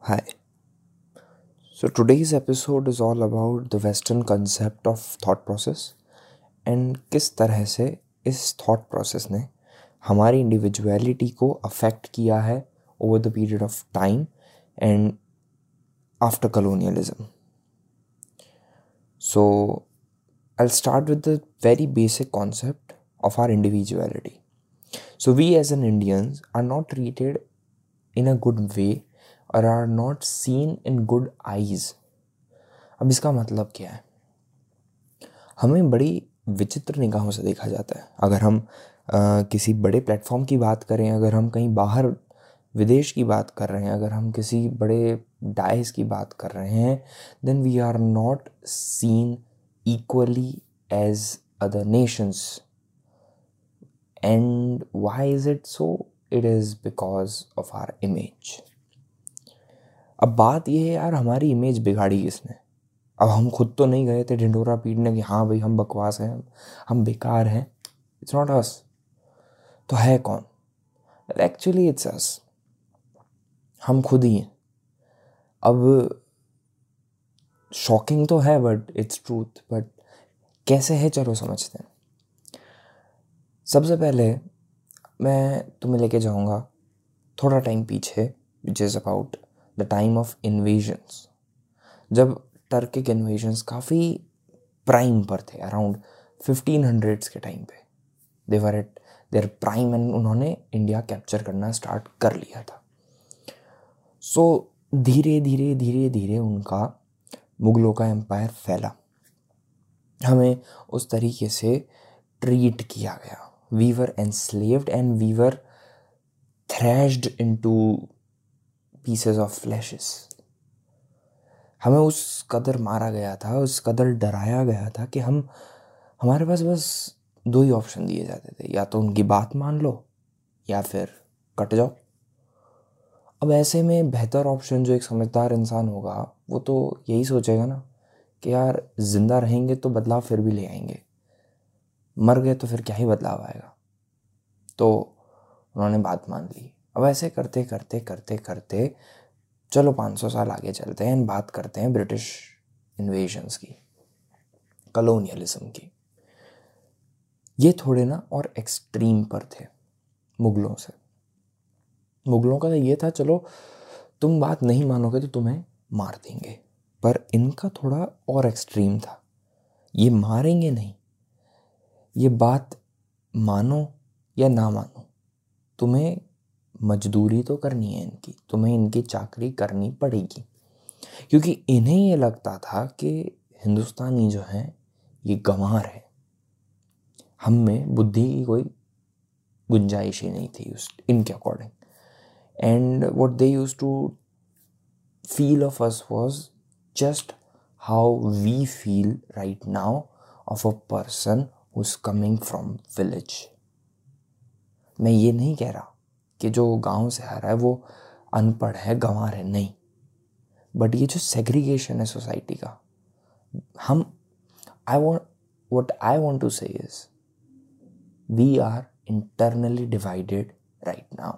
Hi. So today's episode is all about the Western concept of thought process and किस तरह से इस thought process ने हमारी individuality को affect किया है over the period of time and after colonialism. So I'll start with the very basic concept of our individuality. So we as an Indians are not treated in a good way और are not seen in good eyes. अब इसका मतलब क्या है? हमें बड़ी विचित्र निगाहों से देखा जाता है। अगर हम आ, किसी बड़े प्लेटफॉर्म की बात करें अगर हम कहीं बाहर विदेश की बात कर रहे हैं अगर हम किसी बड़े डाइस की बात कर रहे हैं then we are not seen equally as other nations and why is it so it is because of our image अब बात यह है यार, हमारी इमेज बिगाड़ी किसने? अब हम खुद तो नहीं गए थे ढिंडोरा पीटने कि हाँ भाई हम बकवास हैं, हम बेकार हैं। इट्स नॉट अस तो है कौन? एक्चुअली इट्स अस हम खुद ही हैं। अब शॉकिंग तो है बट इट्स ट्रूथ बट कैसे है? चलो समझते हैं। सबसे पहले मैं तुम्हें लेके जाऊँगा, थोड़ा टाइम पीछे which is about the time of invasions जब टर्किक इन्वेजन्स काफ़ी प्राइम पर थे अराउंड फिफ्टीन हंड्रेड्स के टाइम पे। They were at their prime and उन्होंने इंडिया कैप्चर करना स्टार्ट कर लिया था। सो so, धीरे धीरे धीरे धीरे उनका मुगलों का एम्पायर फैला। हमें उस तरीके से ट्रीट किया गया। We were enslaved and we were thrashed into pieces of flashes हमें उस कदर मारा गया था, उस कदर डराया गया था कि हम, हमारे पास बस दो ही ऑप्शन दिए जाते थे। या तो उनकी बात मान लो, या फिर कट जाओ। अब ऐसे में बेहतर ऑप्शन जो एक समझदार इंसान होगा, वो तो यही सोचेगा ना कि यार, ज़िंदा रहेंगे तो बदलाव फिर भी ले आएँगे। मर गए तो फिर क्या ही बदलाव आएगा। तो उन्होंने बात मान ली। अब ऐसे करते करते करते करते, चलो 500 साल आगे चलते हैं, बात करते हैं ब्रिटिश इन्वेजन्स की कलोनियलिज्म की। ये थोड़े ना और एक्सट्रीम पर थे, मुगलों से। मुगलों का ये था, चलो, तुम बात नहीं मानोगे तो तुम्हें मार देंगे, पर इनका थोड़ा और एक्सट्रीम था। ये मारेंगे नहीं। ये बात मानो या ना मानो, तुम्हें मजदूरी तो करनी है इनकी, तुम्हें इनकी चाकरी करनी पड़ेगी। क्योंकि इन्हें ये लगता था कि हिंदुस्तानी जो हैं, ये गंवार है। हम में बुद्धि की कोई गुंजाइश ही नहीं थी उस, इनके according and what they use to feel of us was just how we feel right now of a person who is coming from village मैं ये नहीं कह रहा कि जो गाँव से आ रहा है, वो अनपढ़ है, गंवार है, नहीं। बट ये जो सेग्रीगेशन है सोसाइटी का, हम I want what I want to say we are internally divided right now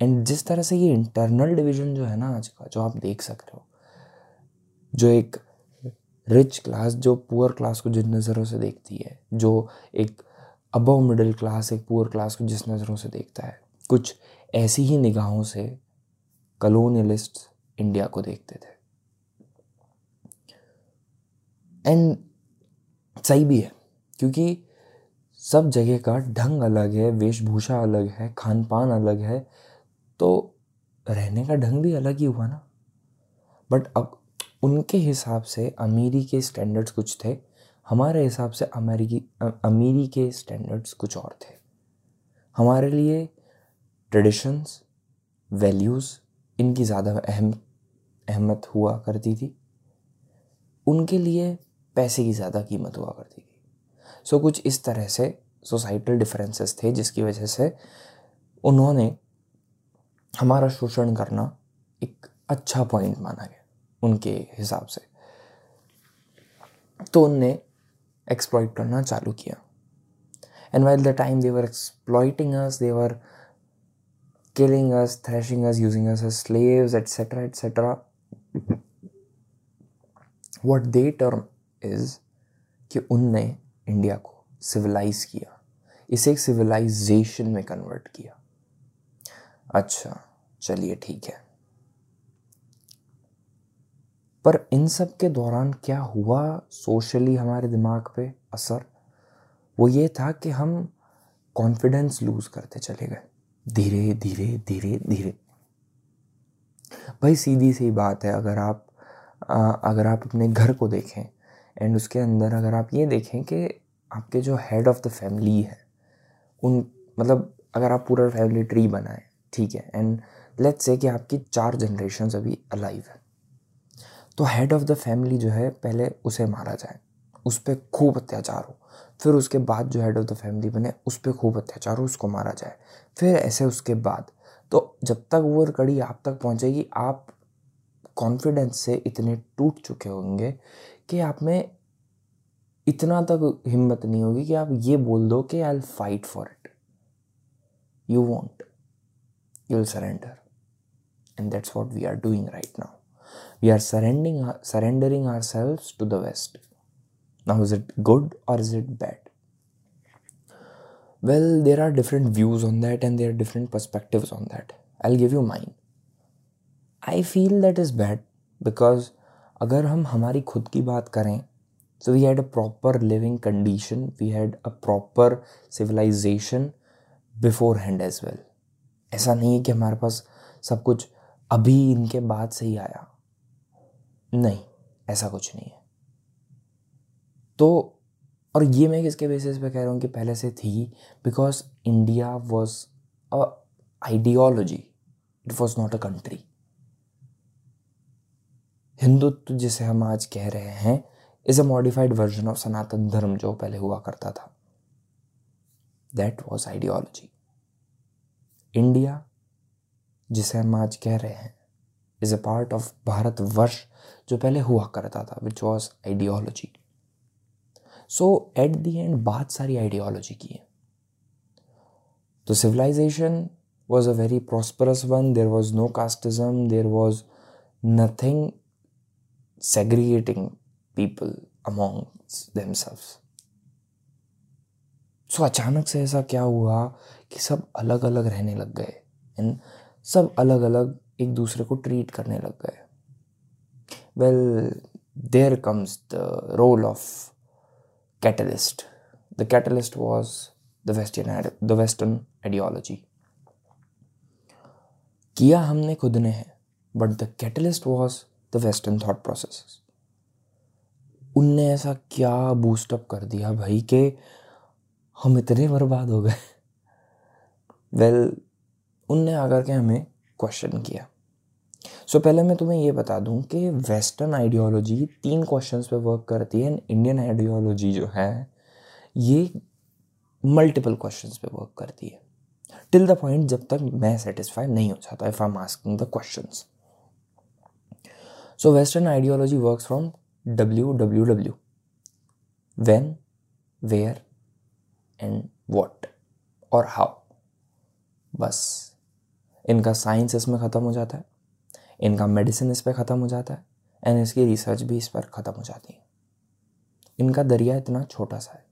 and जिस तरह से ये इंटरनल डिवीज़न जो है ना आज का, जो आप देख सक रहे हो, जो एक रिच क्लास जो पुअर क्लास को जिन नज़रों से देखती है, जो एक अबव मिडिल क्लास एक पुअर क्लास को जिस नज़रों से देखता है, कुछ ऐसी ही निगाहों से कलोनियलिस्ट इंडिया को देखते थे। एंड सही भी है, क्योंकि सब जगह का ढंग अलग है, वेशभूषा अलग है खान पान अलग है तो रहने का ढंग भी अलग ही हुआ ना। बट अब उनके हिसाब से अमीरी के स्टैंडर्ड्स कुछ थे हमारे हिसाब से अमेरिकी अमीरी के स्टैंडर्ड्स कुछ और थे। हमारे लिए ट्रेडिशंस वैल्यूज़ इनकी ज़्यादा अहम अहमत हुआ करती थी। उनके लिए पैसे की ज़्यादा कीमत हुआ करती थी। सो कुछ इस तरह से सोसाइटल डिफरेंसेस थे, जिसकी वजह से उन्होंने हमारा शोषण करना एक अच्छा पॉइंट माना गया उनके हिसाब से। तो उनने एक्सप्लॉइट करना चालू किया and while the time they were exploiting us they were killing us, thrashing us, using us as slaves, etc. etc. what they term is कि उनने इंडिया को सिविलाइज किया इसे एक सिविलाइजेशन में कन्वर्ट किया अच्छा चलिए ठीक है पर इन सब के दौरान क्या हुआ सोशली हमारे दिमाग पे असर? वो ये था कि हम कॉन्फिडेंस लूज करते चले गए। धीरे धीरे धीरे धीरे। भाई सीधी सी बात है अगर आप आ, अगर आप अपने घर को देखें एंड उसके अंदर अगर आप ये देखें कि आपके जो हेड ऑफ़ द फैमिली है उन मतलब अगर आप पूरा फैमिली ट्री बनाएँ ठीक है एंड लेट्स से कि आपकी चार जनरेशन अभी अलाइव है। तो हेड ऑफ़ द फैमिली जो है, पहले उसे मारा जाए। उस पर खूब अत्याचार हो। फिर उसके बाद जो हेड ऑफ़ द फैमिली बने, उस पर खूब अत्याचार हो, उसको मारा जाए। फिर ऐसे उसके बाद। तो जब तक वो कड़ी आप तक पहुंचेगी, आप कॉन्फिडेंस से इतने टूट चुके होंगे कि आप में इतना तक हिम्मत नहीं होगी कि आप ये बोल दो कि I fight for it you want you will surrender and that's what we are doing right now we are surrending surrendering ourselves to the West now is it good और is it bad well there are different views on that and there are different perspectives on that i'll give you mine i feel that is bad because अगर हम हमारी खुद की बात करें so we had a proper living condition we had a proper civilization beforehand as well ऐसा नहीं है कि हमारे पास सब कुछ अभी इनके बाद से ही आया नहीं, ऐसा कुछ नहीं है। तो और ये मैं किसके बेसिस पे कह रहा हूँ कि पहले से थी? Because India was a ideology it was not a country Hindutva जिसे हम आज कह रहे हैं is a modified version of Sanatan Dharma जो पहले हुआ करता था। दैट वॉज़ आइडियोलॉजी इंडिया जिसे हम आज कह रहे हैं is a part of Bharat Varsh जो पहले हुआ करता था which was ideology so at the end बात सारी आइडियोलॉजी की है। तो civilisation was a very prosperous one there was no casteism there was nothing segregating people among themselves so अचानक से ऐसा क्या हुआ कि सब अलग अलग रहने लग गए। एंड सब अलग अलग एक दूसरे को ट्रीट करने लग गए। Well there comes the role of catalyst. The catalyst was the Western, the Western ideology किया हमने खुद ने है but the catalyst was the Western thought process उनने ऐसा क्या बूस्टअप कर दिया भाई के? हम इतने बर्बाद हो गए। वेल well, उनने आकर के हमें क्वेश्चन किया। सो so, पहले मैं तुम्हें ये बता दूँ कि वेस्टर्न आइडियोलॉजी तीन क्वेश्चंस पे वर्क करती है इंडियन आइडियोलॉजी जो है ये मल्टीपल क्वेश्चंस पे वर्क करती है। टिल द पॉइंट जब तक मैं सेटिस्फाई नहीं हो जाता if I am asking the question so Western ideology work from W W W when where and what और हाउ बस। इनका साइंस इसमें ख़त्म हो जाता है, इनका मेडिसिन इस पर ख़त्म हो जाता है एंड इसकी रिसर्च भी इस पर ख़त्म हो जाती है। इनका दरिया इतना छोटा सा है।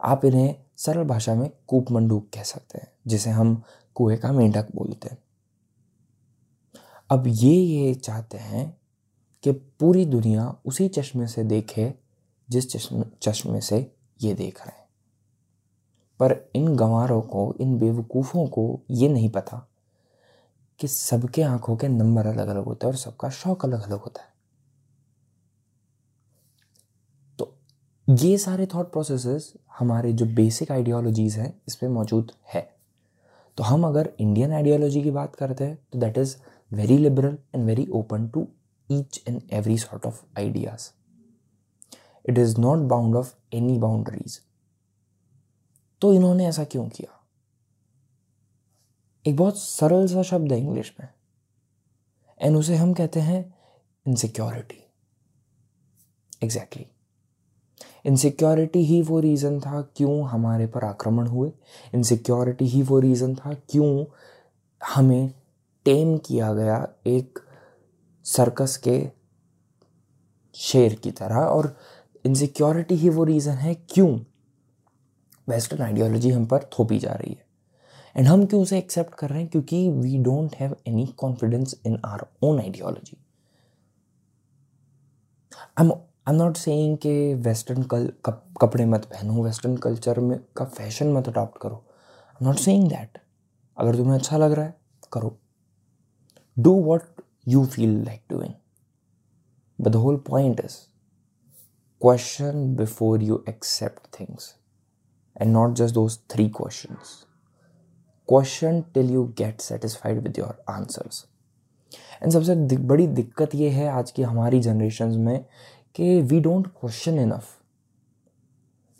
आप इन्हें सरल भाषा में कूप मंडूक कह सकते हैं, जिसे हम कुएँ का मेंढक बोलते हैं। अब ये ये चाहते हैं कि पूरी दुनिया उसी चश्मे से देखे, जिस चश्मे चश्मे से ये देख रहे हैं। पर इन गंवारों को, इन बेवकूफ़ों को ये नहीं पता कि सबके आँखों के नंबर अलग अलग होते हैं और सबका शौक अलग अलग होता है। तो ये सारे थॉट प्रोसेसेस हमारे जो बेसिक आइडियोलॉजीज हैं इस पर मौजूद है। तो हम अगर इंडियन आइडियोलॉजी की बात करते हैं तो that is very liberal and very open to each and every sort of ideas it is not bound of any boundaries तो इन्होंने ऐसा क्यों किया? एक बहुत सरल सा शब्द है इंग्लिश में। एंड उसे हम कहते हैं इनसिक्योरिटी एग्जैक्टली इनसिक्योरिटी ही वो रीज़न था क्यों हमारे पर आक्रमण हुए। इनसिक्योरिटी ही वो रीज़न था क्यों हमें टेम किया गया एक सर्कस के शेर की तरह। और इनसिक्योरिटी ही वो रीज़न है क्यों? वेस्टर्न आइडियोलॉजी हम पर थोपी जा रही है। एंड हम क्यों उसे एक्सेप्ट कर रहे हैं? क्योंकि we don't have any confidence in our own ideology I am not saying कि वेस्टर्न कल कपड़े मत पहनो वेस्टर्न कल्चर में, का फ़ैशन मत अडॉप्ट करो. I am not saying that अगर तुम्हें अच्छा लग रहा है, करो. Do what you feel like doing but the whole point is question before you accept things and not just those three question question till you get satisfied with your answers and सबसे बड़ी दिक्कत ये है आज की हमारी generation में कि we don't question enough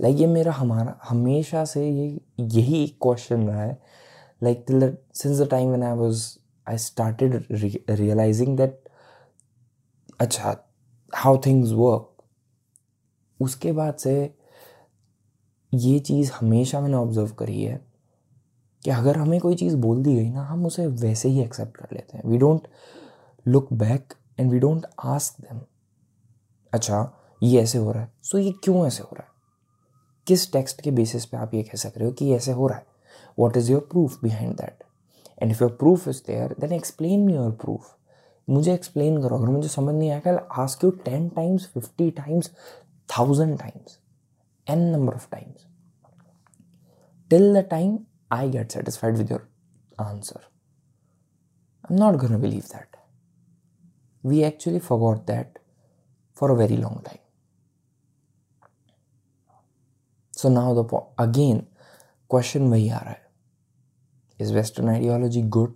like ये मेरा हमारा, हमेशा से ये, यही एक क्वेश्चन रहा है। Like till since the time when I was I started realising that अच्छा हाउ थिंग्स वर्क उसके बाद से ये चीज़ हमेशा मैंने ऑब्ज़र्व करी है। कि अगर हमें कोई चीज़ बोल दी गई ना, हम उसे वैसे ही एक्सेप्ट कर लेते हैं। We don't look back and we don't ask them अच्छा ये ऐसे हो रहा है सो ये क्यों ऐसे हो रहा है? किस टेक्स्ट के बेसिस पे आप ये कह सक रहे हो कि ऐसे हो रहा है? What is your proof behind that and if your proof is there then explain me your proof मुझे एक्सप्लेन करो। अगर मुझे समझ नहीं आएगा ask you ten times fifty times thousand times n number of times till the time I get satisfied with your answer I am not gonna believe that we actually forgot that for a very long time. So now the po- again question वही आ रहा है is Western ideology good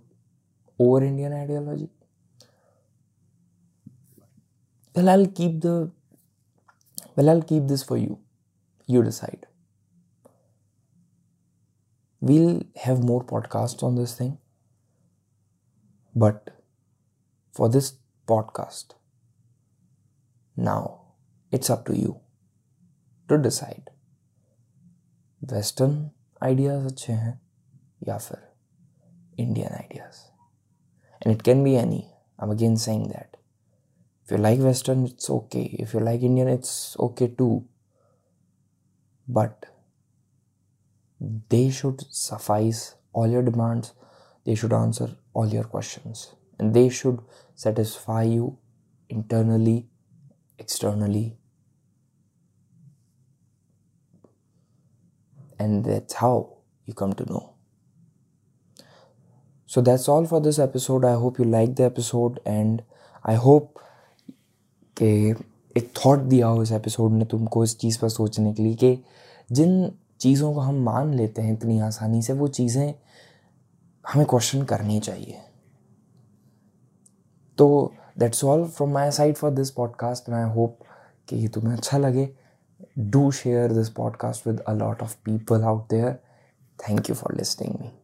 over Indian ideology? Well, I'll keep the well, I'll keep this for you. You decide. We'll have more podcasts on this thing, but for this podcast. Now, it's up to you to decide. Western ideas अच्छे हैं या फिर Indian ideas and it can be any I am again saying that if you like western it's okay if you like indian it's okay too but they should suffice all your demands they should answer all your questions and they should satisfy you internally, externally. And that's how you come to know. So that's all for this episode. I hope you liked the episode and I hope कि एक thought दिया हो इस episode ने तुमको इस चीज़ पर सोचने के लिए कि जिन चीज़ों को हम मान लेते हैं इतनी आसानी से, वो चीज़ें हमें क्वेश्चन करनी चाहिए। तो that's all from my side for this podcast and I hope कि ये तुम्हें अच्छा लगे। Do share this podcast with a lot of people out there thank you for listening me